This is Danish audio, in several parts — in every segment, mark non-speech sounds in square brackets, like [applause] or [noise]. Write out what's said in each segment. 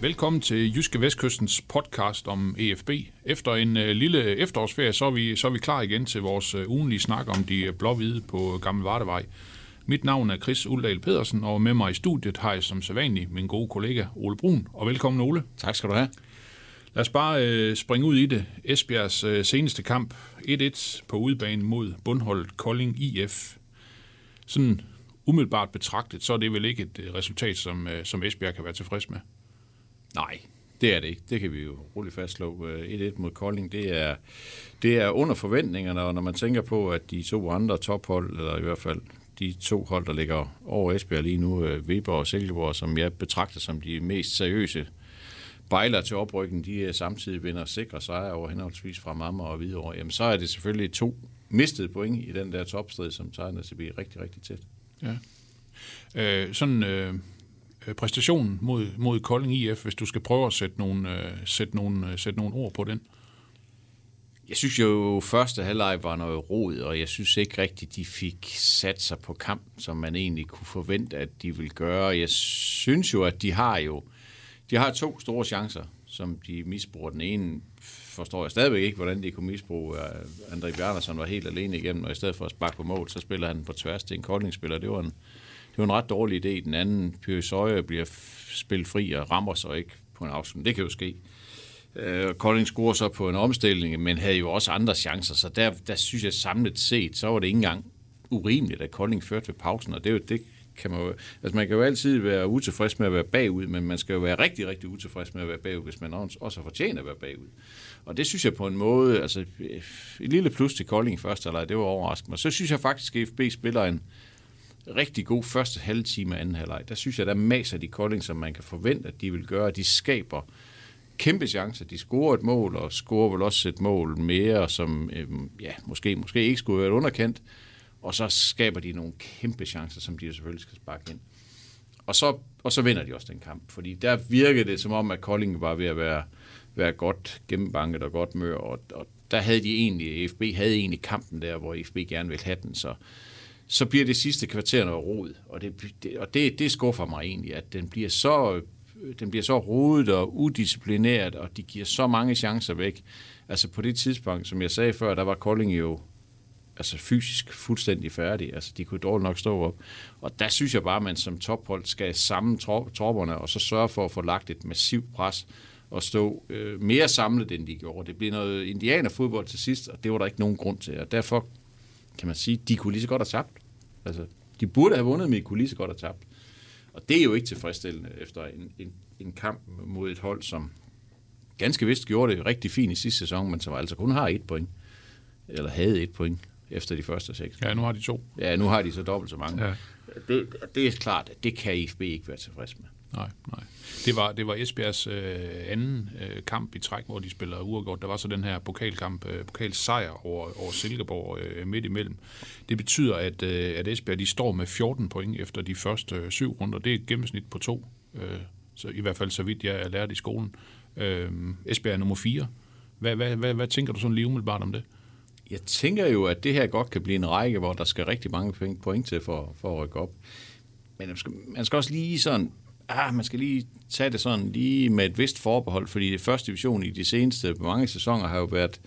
Velkommen til Jyske Vestkystens podcast om EFB. Efter en øh, lille efterårsferie, så er, vi, så er vi klar igen til vores øh, ugenlige snak om de øh, blå-hvide på Gamle Vardevej. Mit navn er Chris Uldal Pedersen, og med mig i studiet har jeg som sædvanlig min gode kollega Ole Brun. Og velkommen Ole. Tak skal du have. Lad os bare øh, springe ud i det. Esbjergs øh, seneste kamp, 1-1 på udebane mod bundholdet Kolding IF. Sådan umiddelbart betragtet, så er det vel ikke et øh, resultat, som, øh, som Esbjerg kan være tilfreds med. Nej, det er det ikke. Det kan vi jo roligt fastslå. Øh, 1-1 mod Kolding, det er, det er under forventningerne, og når man tænker på, at de to andre tophold, eller i hvert fald de to hold, der ligger over Esbjerg lige nu, øh, Viborg og Silkeborg, som jeg betragter som de mest seriøse bejler til oprykningen, de er samtidig vinder sikre sejre over henholdsvis fra Mamma og Hvidovre, jamen så er det selvfølgelig to mistede point i den der topstrid, som tegner til at blive rigtig, rigtig tæt. Ja. Øh, sådan øh, Øh, præstationen mod, mod Kolding IF, hvis du skal prøve at sætte nogle, øh, sætte nogle, øh, sætte nogle ord på den. Jeg synes jo, første halvleg var noget rod, og jeg synes ikke rigtigt, de fik sat sig på kamp, som man egentlig kunne forvente, at de ville gøre. Jeg synes jo, at de har jo de har to store chancer, som de misbruger. Den ene forstår jeg stadigvæk ikke, hvordan de kunne misbruge. Øh, André Bjarnason var helt alene igennem, og i stedet for at sparke på mål, så spiller han på tværs til en koldingspiller. Det var en, det en ret dårlig idé. Den anden, Pyrrhus bliver spillet fri og rammer sig ikke på en afslutning. Det kan jo ske. Øh, Kolding scorer så på en omstilling, men havde jo også andre chancer, så der, der synes jeg samlet set, så var det ikke engang urimeligt, at Kolding førte ved pausen, og det, er jo, det kan man jo, altså man kan jo altid være utilfreds med at være bagud, men man skal jo være rigtig, rigtig utilfreds med at være bagud, hvis man også har fortjent at være bagud. Og det synes jeg på en måde, altså et lille plus til Kolding i første det var overraskende. Og så synes jeg faktisk, at FB spiller en rigtig god første halve time af anden halvleg. Der synes jeg, der maser de Kolding, som man kan forvente, at de vil gøre. De skaber kæmpe chancer. De scorer et mål, og scorer vel også et mål mere, som øh, ja, måske, måske ikke skulle være underkendt. Og så skaber de nogle kæmpe chancer, som de jo selvfølgelig skal sparke ind. Og så, og så vinder de også den kamp, fordi der virkede det som om, at Kolding var ved at være, være godt gennembanket og godt mør, og, og der havde de egentlig, FB havde egentlig kampen der, hvor FB gerne ville have den, så, så bliver det sidste kvarter noget rod, og det, det, og det, det skuffer mig egentlig, at den bliver så den bliver så rodet og udisciplineret, og de giver så mange chancer væk. Altså på det tidspunkt, som jeg sagde før, der var Kolding jo altså fysisk fuldstændig færdig. Altså, de kunne dårligt nok stå op. Og der synes jeg bare, at man som tophold skal samle tropperne, og så sørge for at få lagt et massivt pres og stå øh, mere samlet, end de gjorde. Det bliver noget indianerfodbold til sidst, og det var der ikke nogen grund til. Og derfor kan man sige, de kunne lige så godt have tabt. Altså, de burde have vundet, men de kunne lige så godt have tabt. Og det er jo ikke tilfredsstillende efter en, en, en kamp mod et hold, som ganske vist gjorde det rigtig fint i sidste sæson, men som altså kun har et point. Eller havde et point efter de første seks. Ja, nu har de to. Ja, nu har de så dobbelt så mange. Ja. Det, det er klart, at det kan IFB ikke være tilfreds med. Nej, nej. Det var, det var Esbjergs øh, anden øh, kamp i træk, hvor de spiller uafgjort. Der var så den her pokalkamp, øh, pokalsejr over, over Silkeborg øh, midt imellem. Det betyder, at, øh, at Esbjerg de står med 14 point efter de første øh, syv runder. Det er et gennemsnit på to, øh, så i hvert fald så vidt jeg er lært i skolen. Øh, Esbjerg er nummer 4. Hvad, hvad, hvad, hvad tænker du sådan lige umiddelbart om det? Jeg tænker jo, at det her godt kan blive en række, hvor der skal rigtig mange point til for, for at rykke op. Men man skal, man skal også lige sådan, ah, man skal lige tage det sådan lige med et vist forbehold, fordi det første division i de seneste mange sæsoner har jo været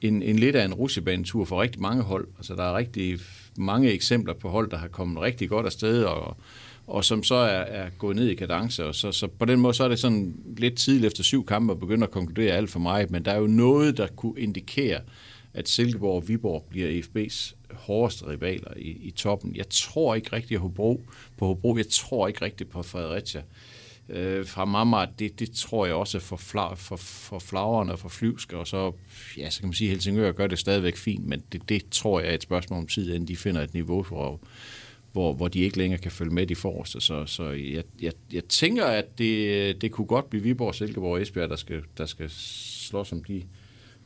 en, en lidt af en rusjebanetur for rigtig mange hold. Altså der er rigtig mange eksempler på hold, der har kommet rigtig godt afsted, og, og som så er, er gået ned i kadence. Og så, så på den måde så er det sådan lidt tidligt efter syv kampe at begynde at konkludere alt for mig, men der er jo noget, der kunne indikere, at Silkeborg og Viborg bliver FB's hårdeste rivaler i, i toppen. Jeg tror ikke rigtigt Hobro, på Hobro. Jeg tror ikke rigtigt på Fredericia. Øh, fra Mamma, det, det tror jeg også for, fla, for, for flagerne og for flyvsker, og så, ja, så kan man sige, at Helsingør gør det stadigvæk fint, men det, det tror jeg er et spørgsmål om tid, inden de finder et niveau, hvor, hvor, hvor de ikke længere kan følge med de forreste. Så, så jeg, jeg, jeg tænker, at det, det kunne godt blive Viborg, Silkeborg og Esbjerg, der skal, der skal slås om de,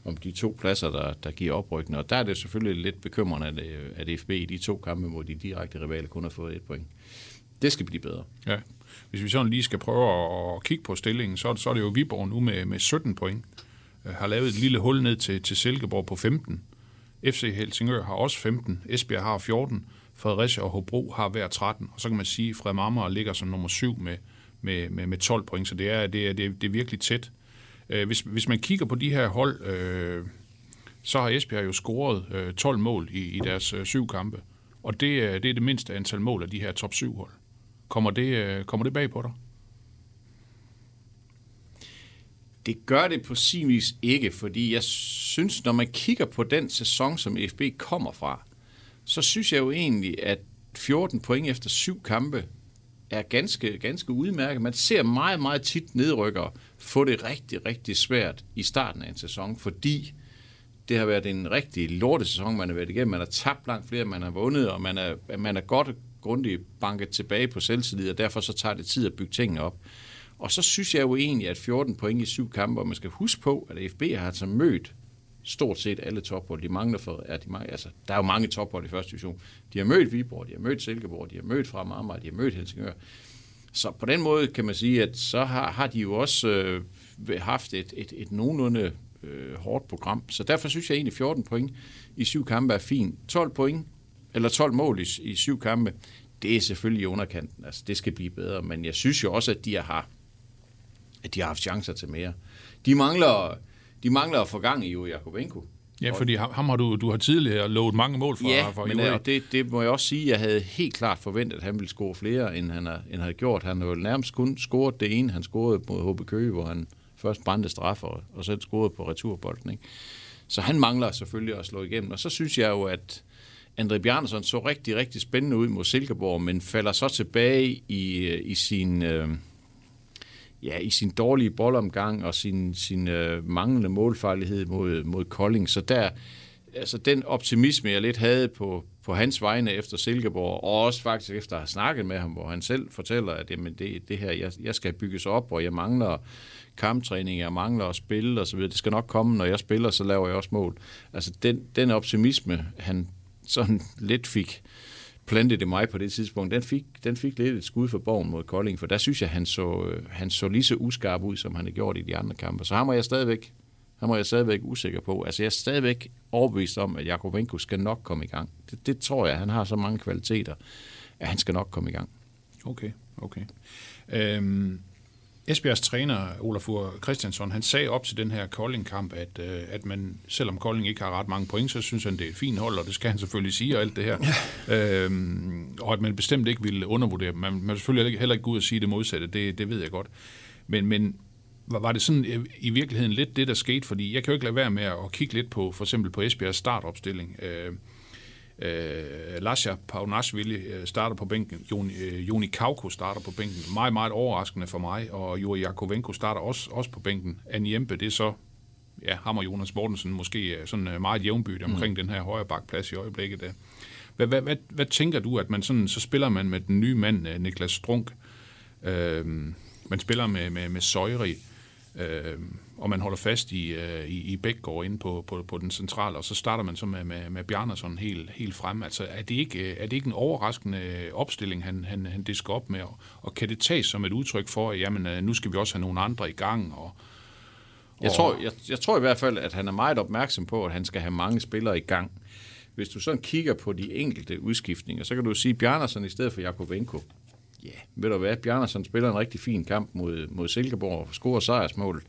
om de to pladser, der, der giver oprykning. Og der er det selvfølgelig lidt bekymrende, at, øh, at FB i de to kampe mod de direkte rivaler kun har fået et point. Det skal blive bedre. Ja. Hvis vi sådan lige skal prøve at kigge på stillingen, så, så er det jo Viborg nu med, med 17 point. Øh, har lavet et lille hul ned til, til Silkeborg på 15. FC Helsingør har også 15. Esbjerg har 14. Fredericia og Hobro har hver 13. Og så kan man sige, at Fred Marmar ligger som nummer 7 med, med, med, med 12 point. Så det er, det er, det er, det er virkelig tæt. Øh, hvis, hvis man kigger på de her hold, øh, så har Esbjerg jo scoret øh, 12 mål i, i deres øh, syv kampe. Og det, øh, det er det mindste antal mål af de her top 7 hold. Kommer det, øh, kommer det bag på dig? Det gør det på sin vis ikke, fordi jeg synes, når man kigger på den sæson, som FB kommer fra, så synes jeg jo egentlig, at 14 point efter syv kampe er ganske, ganske udmærket. Man ser meget, meget tit nedrykkere få det rigtig, rigtig svært i starten af en sæson, fordi det har været en rigtig lortesæson, man har været igennem. Man har tabt langt flere, man har vundet, og man er, man er godt grundigt banket tilbage på selvtillid, og derfor så tager det tid at bygge tingene op. Og så synes jeg jo egentlig, at 14 point i syv kampe, og man skal huske på, at FB har altså mødt stort set alle tophold. De mangler for, er de mangler, altså, der er jo mange tophold i første division. De har mødt Viborg, de har mødt Silkeborg, de har mødt fra Amager, de har mødt Helsingør. Så på den måde kan man sige, at så har, har de jo også øh, haft et, et, et nogenlunde øh, hårdt program. Så derfor synes jeg egentlig, 14 point i syv kampe er fint. 12 point, eller 12 mål i, i syv kampe, det er selvfølgelig i underkanten. Altså, det skal blive bedre. Men jeg synes jo også, at de har, at de har haft chancer til mere. De mangler, de mangler at få gang i jo Jakobenko. Ja, fordi ham ham har du, du har tidligere lovet mange mål fra, Ja, fra men øh, det, det må jeg også sige, jeg havde helt klart forventet, at han ville score flere, end han, har, end han havde gjort. Han har jo nærmest kun scoret det ene, han scorede mod HB Køge, hvor han først brændte straffer, og, og så scorede på returbolden. Ikke? Så han mangler selvfølgelig at slå igennem. Og så synes jeg jo, at André Bjarnason så rigtig, rigtig spændende ud mod Silkeborg, men falder så tilbage i, øh, i sin... Øh, ja, i sin dårlige boldomgang og sin, sin øh, manglende målfarlighed mod, mod Kolding. Så der, altså den optimisme, jeg lidt havde på, på hans vegne efter Silkeborg, og også faktisk efter at have snakket med ham, hvor han selv fortæller, at jamen, det, det her, jeg, jeg skal bygges op, og jeg mangler kamptræning, jeg mangler at spille osv. Det skal nok komme, når jeg spiller, så laver jeg også mål. Altså den, den optimisme, han sådan lidt fik plantede det mig på det tidspunkt, den fik, den fik lidt et skud for borgen mod Kolding, for der synes jeg, han så, øh, han så lige så uskarp ud, som han har gjort i de andre kampe. Så ham er jeg stadigvæk, ham er jeg stadigvæk usikker på. Altså jeg er stadigvæk overbevist om, at Jakobenko skal nok komme i gang. Det, det tror jeg, han har så mange kvaliteter, at han skal nok komme i gang. Okay, okay. Øhm, Esbjergs træner, Olafur Christiansson, han sagde op til den her Kolding-kamp, at, øh, at man, selvom Kolding ikke har ret mange point, så synes han, det er et fint hold, og det skal han selvfølgelig sige, og alt det her. Ja. Øhm, og at man bestemt ikke ville undervurdere dem. Man, man vil selvfølgelig heller ikke gå ud og sige det modsatte, det, det ved jeg godt. Men, men var, var det sådan øh, i virkeligheden lidt det, der skete? Fordi jeg kan jo ikke lade være med at kigge lidt på, for eksempel på Esbjergs startopstilling. Øh, Øh, Lasha Paunashvili øh, starter på bænken. Joni, øh, Joni Kauko starter på bænken. Meget, meget overraskende for mig. Og Juri Jakovenko starter også, også på bænken. Annie Jempe, det er så ja, ham og Jonas Mortensen måske øh, sådan øh, meget jævnbytte omkring mm. den her højre bakplads i øjeblikket. Der. Hvad, hvad, hvad, hvad tænker du, at man sådan, så spiller man med den nye mand, øh, Niklas Strunk, øh, man spiller med, med, med Søjri, øh, og man holder fast i, øh, i, i Bækgaard inde på, på, på den centrale, og så starter man så med, med, med Bjarnason helt, helt frem. Altså, er det, ikke, øh, er det ikke en overraskende opstilling, han, han, han disker op med? Og, og kan det tages som et udtryk for, at jamen, øh, nu skal vi også have nogle andre i gang? Og, Jeg tror, jeg, jeg tror i hvert fald, at han er meget opmærksom på, at han skal have mange spillere i gang. Hvis du sådan kigger på de enkelte udskiftninger, så kan du sige Bjarnason i stedet for Jakovenko. Ja, yeah. ved du hvad? Bjarnason spiller en rigtig fin kamp mod, mod Silkeborg og scorer sejrsmål.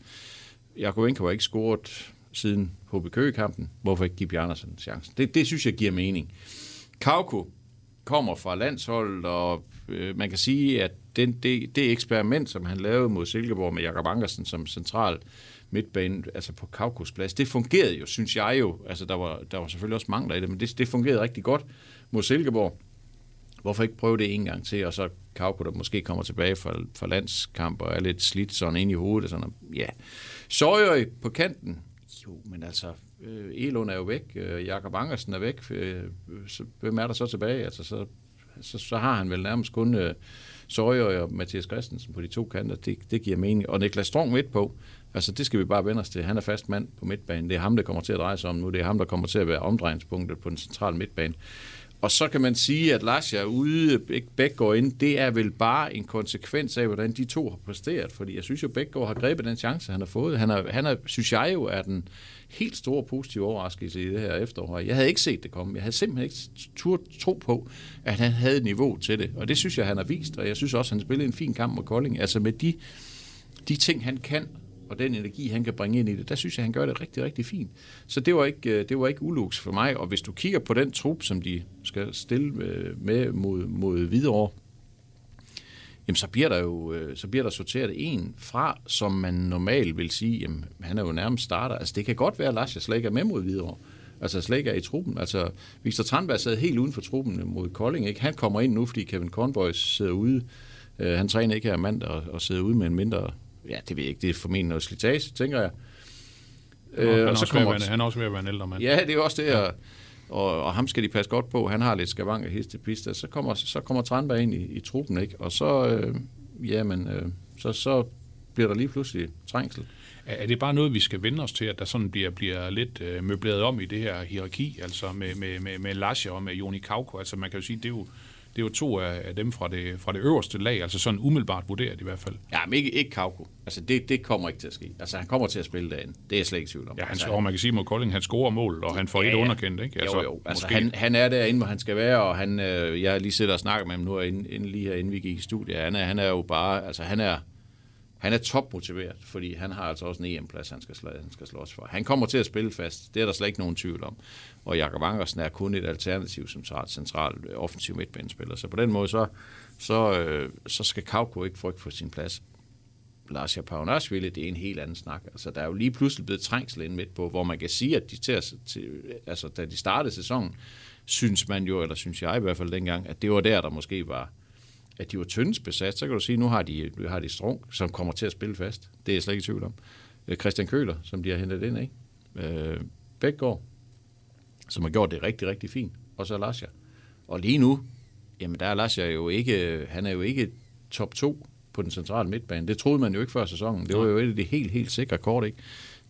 Jakovenko har ikke scoret siden HB Køge-kampen. Hvorfor ikke give Bjarnersen chancen? Det, det synes jeg giver mening. Kauko kommer fra landsholdet, og øh, man kan sige, at den, det, det eksperiment, som han lavede mod Silkeborg med Jakob Ankersen som central midtbane, altså på Kaukos plads, det fungerede jo, synes jeg jo. Altså, der var, der var selvfølgelig også mangler i det, men det, det fungerede rigtig godt mod Silkeborg. Hvorfor ikke prøve det en gang til, og så Kauko, der måske kommer tilbage fra, fra landskamp og er lidt slidt sådan ind i hovedet. Og sådan, ja. Søjøj på kanten. Jo, men altså, øh, Elund er jo væk, øh, Jakob Angersen er væk. Øh, så, hvem er der så tilbage? Altså, så så, så har han vel nærmest kun øh, Søjer og Mathias Christensen på de to kanter. Det, det giver mening. Og Niklas Strong midt på, altså det skal vi bare vende os til. Han er fast mand på midtbanen. Det er ham, der kommer til at dreje sig om nu. Det er ham, der kommer til at være omdrejningspunktet på den centrale midtbane. Og så kan man sige, at Lars er ude, Bæk går ind. Det er vel bare en konsekvens af, hvordan de to har præsteret. Fordi jeg synes jo, Bækgaard har grebet den chance, han har fået. Han er, han er, synes jeg jo, er den helt store positive overraskelse i det her efterår. Jeg havde ikke set det komme. Jeg havde simpelthen ikke tur tro på, at han havde niveau til det. Og det synes jeg, han har vist. Og jeg synes også, han spillede en fin kamp mod Kolding. Altså med de, de ting, han kan, og den energi, han kan bringe ind i det, der synes jeg, han gør det rigtig, rigtig fint. Så det var ikke, øh, det var ikke ulux for mig, og hvis du kigger på den trup, som de skal stille øh, med mod, mod Hvidovre, jamen så bliver der jo øh, så bliver der sorteret en fra, som man normalt vil sige, jamen han er jo nærmest starter. Altså det kan godt være, at Lars slet ikke er med mod Hvidovre. Altså slet ikke er i truppen. Altså Victor Tranberg sad helt uden for truppen mod Kolding. Ikke? Han kommer ind nu, fordi Kevin Conboy sidder ude. han træner ikke her mandag og, og sidder ude med en mindre ja, det ved jeg ikke, det er formentlig noget slitage, tænker jeg. Øh, han, er så kommer, være, han er også ved at være en ældre mand. Ja, det er også det, ja. og, og ham skal de passe godt på. Han har lidt skavang af heste piste. Så kommer, så kommer Tranberg ind i, i truppen, ikke? Og så, øh, jamen, øh, så, så bliver der lige pludselig trængsel. Er det bare noget, vi skal vende os til, at der sådan bliver, bliver lidt øh, møbleret om i det her hierarki, altså med, med, med, med Lasja og med Joni Kauko? Altså man kan jo sige, det er jo, det er jo to af dem fra det, fra det øverste lag, altså sådan umiddelbart vurderet i hvert fald. Ja, men ikke, ikke Kauko. Altså det, det kommer ikke til at ske. Altså han kommer til at spille dagen. Det er jeg slet ikke tvivl om. Ja, han altså, scorer, man kan sige mod Kolding, han scorer mål, og han får ja, et underkendt, ikke? Altså, jo, jo. Altså, han, han, er derinde, hvor han skal være, og han, øh, jeg lige siddet og snakket med ham nu, inden, inden lige her, inden vi gik i studiet. Han er, han er jo bare, altså han er, han er topmotiveret, fordi han har altså også en EM-plads, han skal, slå, han skal slås for. Han kommer til at spille fast, det er der slet ikke nogen tvivl om. Og Jakob Angersen er kun et alternativ som central øh, offensiv midtbanespiller. Så på den måde, så, så, øh, så skal Kauko ikke frygte for sin plads. Lars Paunashvili, det er en helt anden snak. Altså, der er jo lige pludselig blevet trængsel ind midt på, hvor man kan sige, at de til, til, altså, da de startede sæsonen, synes man jo, eller synes jeg i hvert fald dengang, at det var der, der måske var, at de var tyndt besat, så kan du sige, at nu har de, nu har de Strunk, som kommer til at spille fast. Det er jeg slet ikke i tvivl om. Øh, Christian Køler, som de har hentet ind, ikke? Øh, Bækgaard, som har gjort det rigtig, rigtig fint. Og så Lasja. Og lige nu, jamen der er Lasja jo ikke, han er jo ikke top 2 på den centrale midtbane. Det troede man jo ikke før sæsonen. Det var jo et af de helt, helt sikre kort, ikke?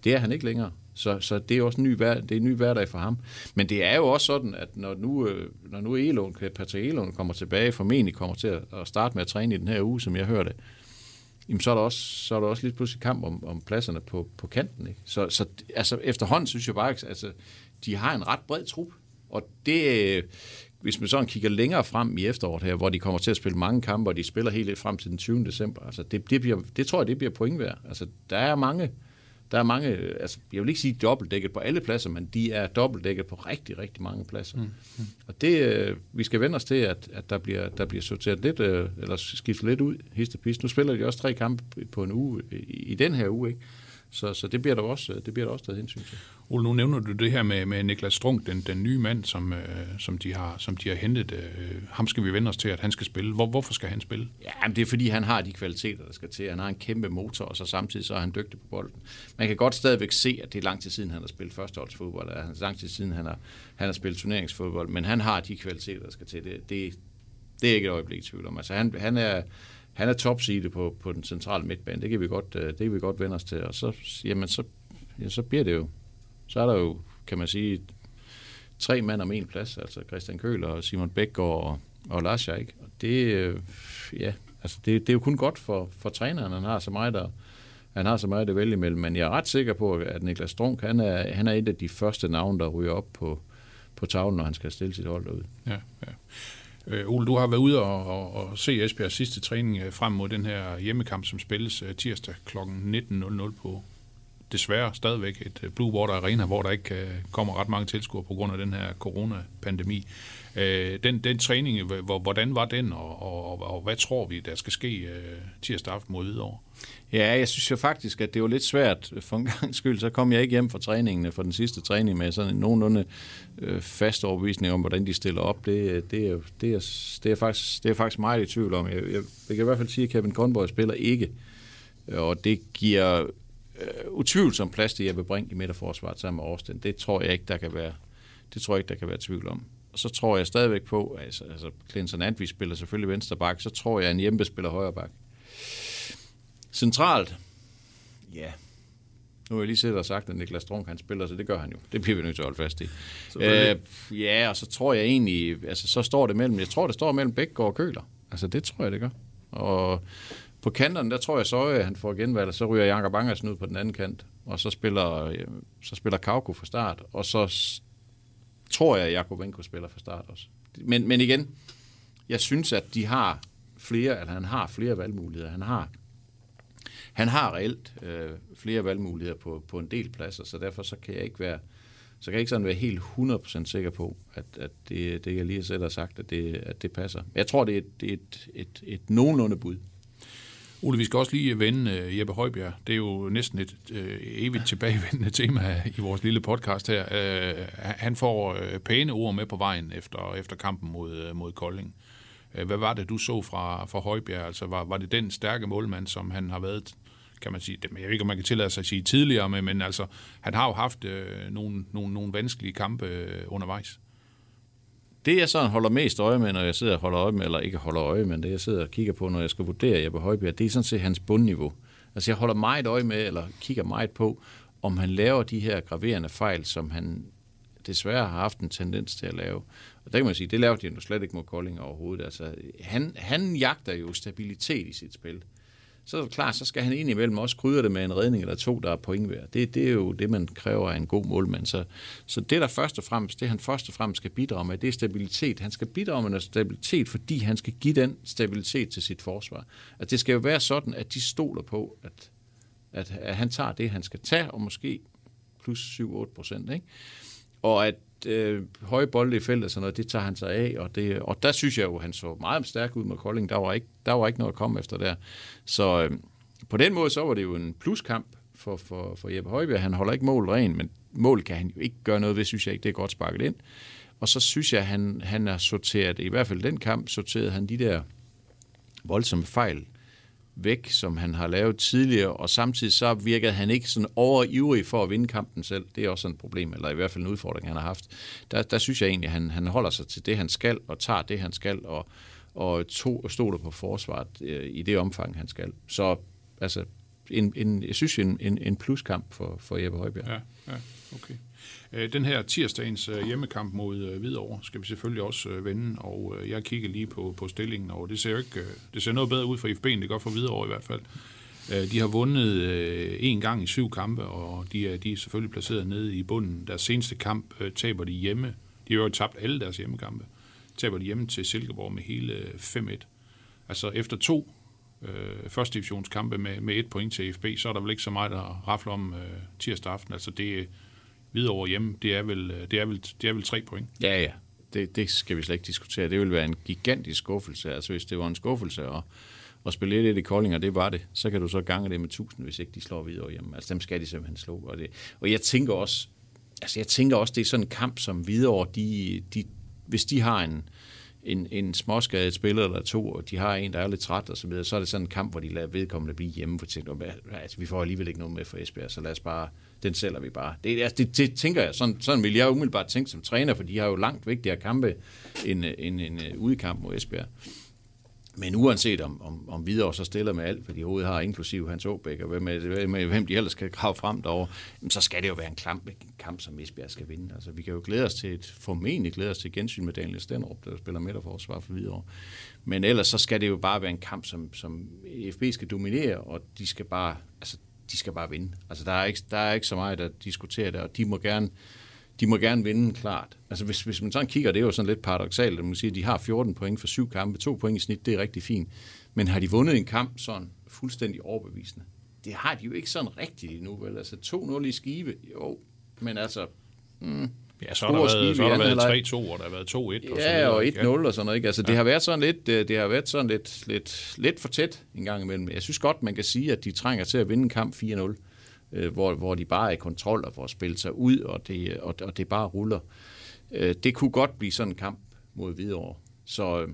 Det er han ikke længere. Så, så det er også en ny, hver, det er en ny hverdag for ham. Men det er jo også sådan, at når nu, øh, når nu Elon, Patrick Elon kommer tilbage, formentlig kommer til at, at starte med at træne i den her uge, som jeg hørte, jamen så er der også, så er der også lidt pludselig kamp om, om pladserne på, på kanten. Ikke? Så, så altså, efterhånden synes jeg bare, altså, de har en ret bred trup, og det, øh, hvis man sådan kigger længere frem i efteråret her, hvor de kommer til at spille mange kampe, og de spiller helt frem til den 20. december, altså det, det, bliver, det tror jeg, det bliver point værd. Altså, der er mange, der er mange, altså jeg vil ikke sige dobbeltdækket på alle pladser, men de er dobbeltdækket på rigtig, rigtig mange pladser. Mm. Mm. Og det, øh, vi skal vende os til, at, at der, bliver, der bliver sorteret lidt, øh, eller skiftet lidt ud, histepist. Nu spiller de også tre kampe på en uge, i, i den her uge, ikke? Så, så det bliver der også, det bliver der også taget hensyn til. Ole, nu nævner du det her med, med Niklas Strunk, den, den nye mand, som, øh, som, de har, som de har hentet. Øh, ham skal vi vende os til, at han skal spille. Hvor, hvorfor skal han spille? Ja, men det er fordi, han har de kvaliteter, der skal til. Han har en kæmpe motor, og så samtidig så er han dygtig på bolden. Man kan godt stadigvæk se, at det er lang tid siden, han har spillet førsteholdsfodbold. Det er lang tid siden, han har, han har spillet turneringsfodbold. Men han har de kvaliteter, der skal til. Det, det, det er ikke et øjeblik i tvivl om. Altså, han, han er han er topside på, på den centrale midtbane. Det kan vi godt, øh, det kan vi godt vende os til. Og så, jamen, så, ja, så bliver det jo, så er der jo, kan man sige, tre mand om en plads, altså Christian Køler og Simon Bækgaard og, og Lars ikke? Og det, øh, ja, altså det, det er jo kun godt for, for træneren, han har så meget der, han har så meget at vælge imellem, men jeg er ret sikker på, at Niklas Strunk, han er, han er et af de første navne, der ryger op på, på tavlen, når han skal stille sit hold derude. Ja, ja. Øh, Ole, du har været ude og, og, og se Esbjergs sidste træning øh, frem mod den her hjemmekamp, som spilles øh, tirsdag kl. 19.00 på desværre stadigvæk et øh, Blue Water Arena, hvor der ikke øh, kommer ret mange tilskuere på grund af den her coronapandemi. Øh, den, den træning, hvordan var den, og, og, og hvad tror vi, der skal ske tirsdag aften mod Hvidovre? Ja, jeg synes jo faktisk, at det var lidt svært for en gang skyld. Så kom jeg ikke hjem fra træningen, for den sidste træning med sådan en nogenlunde fast overbevisning om, hvordan de stiller op. Det, det, er, det, er, det, er, faktisk, det er faktisk meget i tvivl om. Jeg, jeg, jeg kan i hvert fald sige, at Kevin Conboy spiller ikke. Og det giver øh, utvivlsomt plads til Jeppe Brink i midterforsvaret sammen med Austin. Det tror jeg ikke, der kan være, det tror jeg ikke, der kan være tvivl om. og så tror jeg stadigvæk på, altså, altså Clinton Antwi spiller selvfølgelig venstre bak, så tror jeg, at en hjemme spiller højre bak. Centralt, ja, nu har jeg lige siddet og sagt, at Niklas Strunk han spiller, så det gør han jo. Det bliver vi nødt til at holde fast i. Øh, ja, og så tror jeg egentlig, altså så står det mellem, jeg tror, det står mellem Bækgaard og Køler. Altså det tror jeg, det gør. Og på kanterne, der tror jeg så, at han får genvalg, og så ryger Jakob Angersen ud på den anden kant, og så spiller, øh, så spiller Kauko fra start, og så tror jeg, at Jakob Enko spiller fra start også. Men, men igen, jeg synes, at de har flere, eller han har flere valgmuligheder. Han har han har reelt øh, flere valgmuligheder på, på en del pladser, så derfor så kan jeg ikke være så kan jeg ikke sådan være helt 100% sikker på, at, at det, det, jeg lige selv har sagt, at det, at det passer. Jeg tror, det er et, det er et, et, et nogenlunde bud. Ole, vi skal også lige vende uh, Jeppe Højbjerg. Det er jo næsten et uh, evigt tilbagevendende [laughs] tema i vores lille podcast her. Uh, han får uh, pæne ord med på vejen efter, efter kampen mod, uh, mod Kolding. Uh, hvad var det, du så fra, fra Højbjerg? Altså, var, var det den stærke målmand, som han har været kan man sige, det, jeg ved ikke, om man kan tillade sig at sige tidligere, men, men altså, han har jo haft øh, nogle, nogle, nogle vanskelige kampe øh, undervejs. Det, jeg sådan holder mest øje med, når jeg sidder og holder øje med, eller ikke holder øje, men det, jeg sidder og kigger på, når jeg skal vurdere Jeppe Højbjerg, det er sådan set hans bundniveau. Altså, jeg holder meget øje med, eller kigger meget på, om han laver de her graverende fejl, som han desværre har haft en tendens til at lave. Og der kan man sige, det lavede han jo slet ikke mod Kolding overhovedet. Altså, han, han jagter jo stabilitet i sit spil så er det klart, så skal han ind også krydre det med en redning eller to, der er point værd. Det, det er jo det, man kræver af en god målmand. Så, så det, der først og fremmest, det han først og fremmest skal bidrage med, det er stabilitet. Han skal bidrage med noget stabilitet, fordi han skal give den stabilitet til sit forsvar. At det skal jo være sådan, at de stoler på, at, at, at han tager det, han skal tage, og måske plus 7-8 procent. Ikke? Og at øh, høje bolde i feltet, sådan noget, det tager han sig af, og, det, og der synes jeg jo, han så meget stærk ud med Kolding. Der var ikke, der var ikke noget at komme efter der. Så øh, på den måde, så var det jo en pluskamp for, for, for Jeppe Højbjerg. Han holder ikke mål ren, men mål kan han jo ikke gøre noget ved, synes jeg ikke. Det er godt sparket ind. Og så synes jeg, han, han er sorteret, i hvert fald den kamp, sorterede han de der voldsomme fejl væk, som han har lavet tidligere, og samtidig så virkede han ikke sådan overivrig for at vinde kampen selv. Det er også et problem, eller i hvert fald en udfordring, han har haft. Der, der synes jeg egentlig, at han, han holder sig til det, han skal, og tager det, han skal, og, og, to, og stoler på forsvaret øh, i det omfang, han skal. Så altså, en, en, jeg synes, en, en, en pluskamp for, for Jeppe Højbjerg. Ja, ja, okay. Øh, den her tirsdagens øh, hjemmekamp mod øh, Hvidovre skal vi selvfølgelig også vende, og jeg kigger lige på, på stillingen, og det ser ikke, det ser noget bedre ud for IFB, end det gør for Hvidovre i hvert fald. De har vundet en gang i syv kampe, og de er, de er selvfølgelig placeret nede i bunden. Deres seneste kamp taber de hjemme. De har jo tabt alle deres hjemmekampe. Taber de hjemme til Silkeborg med hele 5-1. Altså efter to øh, første divisionskampe med, med et point til IFB, så er der vel ikke så meget at rafle om øh, tirsdag aften. Altså det videre hjemme, det er vel, øh, det er vel, det er vel tre point. Ja, ja. Det, det skal vi slet ikke diskutere. Det vil være en gigantisk skuffelse. Altså hvis det var en skuffelse at, at spille 1-1 i Kolding, og det var det, så kan du så gange det med 1000, hvis ikke de slår videre hjemme. Altså dem skal de simpelthen slå. Og, det, og jeg tænker også, altså jeg tænker også, det er sådan en kamp som videre, de, de, hvis de har en, en, en småskadet spiller eller to, og de har en, der er lidt træt og så videre, så er det sådan en kamp, hvor de lader vedkommende blive hjemme, for tænker, altså, vi får alligevel ikke noget med for Esbjerg, så lad os bare, den sælger vi bare. Det, altså, det, det tænker jeg, sådan, sådan vil jeg umiddelbart tænke som træner, for de har jo langt vigtigere kampe end, øh, en, en øh, udekamp mod Esbjerg. Men uanset om, om, om Hvidovre så stiller med alt, hvad de overhovedet har, inklusive Hans Åbæk, og hvem, med, med, hvem de ellers skal grave frem derovre, så skal det jo være en kamp, en kamp som Esbjerg skal vinde. Altså, vi kan jo glæde os til et, formentlig glæde os til gensyn med Daniel Stenrup, der spiller midterforsvar for Hvidovre. Men ellers så skal det jo bare være en kamp, som, som FB skal dominere, og de skal bare, altså, de skal bare vinde. Altså, der er ikke, der er ikke så meget at diskutere der, og de må gerne, de må gerne vinde klart. Altså hvis, hvis man sådan kigger, det er jo sådan lidt paradoxalt, at man siger, at de har 14 point for syv kampe, to point i snit, det er rigtig fint. Men har de vundet en kamp sådan fuldstændig overbevisende? Det har de jo ikke sådan rigtigt endnu, vel? Altså 2-0 i skive, jo, men altså... Mm, Ja, så har der været, så har der været 3-2, og der har været 2-1. Og ja, og 1-0 og sådan noget. Ikke? Altså, ja. det har været sådan lidt, det har været sådan lidt, lidt, lidt for tæt en gang imellem. Jeg synes godt, man kan sige, at de trænger til at vinde en kamp 4-0 øh, hvor, hvor de bare er i kontrol og får spillet sig ud, og det, og, og det bare ruller. Øh, det kunne godt blive sådan en kamp mod Hvidovre. Så øh,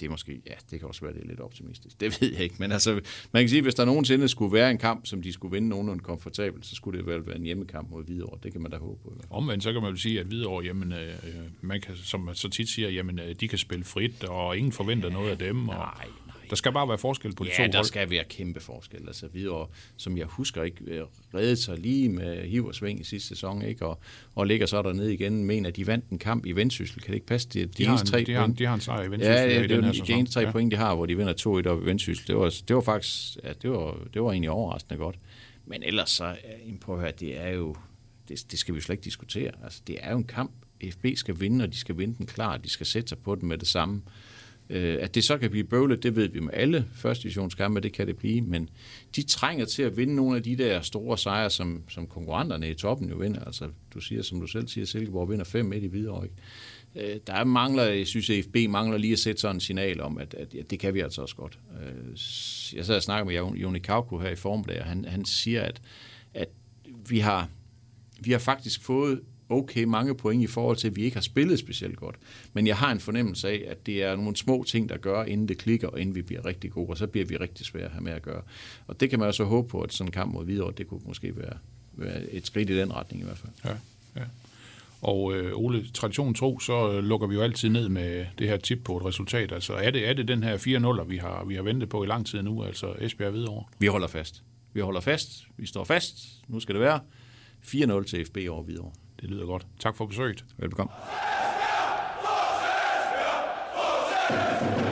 det er måske, ja, det kan også være, det er lidt optimistisk. Det ved jeg ikke, men altså, man kan sige, hvis der nogensinde skulle være en kamp, som de skulle vinde nogenlunde komfortabelt, så skulle det vel være en hjemmekamp mod Hvidovre. Det kan man da håbe på. Omvendt så kan man jo sige, at Hvidovre, jamen, øh, man kan, som man så tit siger, jamen, øh, de kan spille frit, og ingen forventer noget af dem. Og nej. Der skal bare være forskel på de Ja, to der hold. skal være kæmpe forskel. Altså videre, som jeg husker ikke, øh, reddede sig lige med hiv og sving i sidste sæson, ikke? Og, og ligger så dernede igen. Mener, at de vandt en kamp i Vendsyssel. Kan det ikke passe? De, de, De har, en, tre de, har, point. de har en sejr i Vendsyssel Ja, ja, i det, den det her de, eneste tre ja. point, de har, hvor de vinder 2-1 op i Vendsyssel. Det var, det var faktisk, ja, det var, det var egentlig overraskende godt. Men ellers så, ja, prøv at høre, det er jo, det, det skal vi jo slet ikke diskutere. Altså, det er jo en kamp. FB skal vinde, og de skal vinde den klar. De skal sætte sig på den med det samme. Øh, at det så kan blive bøvlet, det ved vi med alle første divisionskampe, det kan det blive, men de trænger til at vinde nogle af de der store sejre, som, som konkurrenterne i toppen jo vinder. Altså, du siger, som du selv siger, Silkeborg vinder 5-1 i Hvidovre, ikke? Øh, der mangler, jeg synes, at FB mangler lige at sætte sådan en signal om, at, at ja, det kan vi altså også godt. Øh, jeg sad og snakkede med Joni Kauko her i formiddag, og han, han siger, at, at vi har, vi har faktisk fået okay mange point i forhold til, at vi ikke har spillet specielt godt. Men jeg har en fornemmelse af, at det er nogle små ting, der gør, inden det klikker, og inden vi bliver rigtig gode, og så bliver vi rigtig svære at have med at gøre. Og det kan man jo så håbe på, at sådan en kamp mod videre, det kunne måske være, være et skridt i den retning i hvert fald. Ja, ja. Og øh, Ole, tradition tro, så øh, lukker vi jo altid ned med det her tip på et resultat. Altså er det, er det den her 4-0, vi har, vi har ventet på i lang tid nu, altså Esbjerg Hvidovre? Vi holder fast. Vi holder fast. Vi står fast. Nu skal det være 4-0 til FB over videre. Det lyder godt. Tak for besøget. Velbekomme. Esbjerg!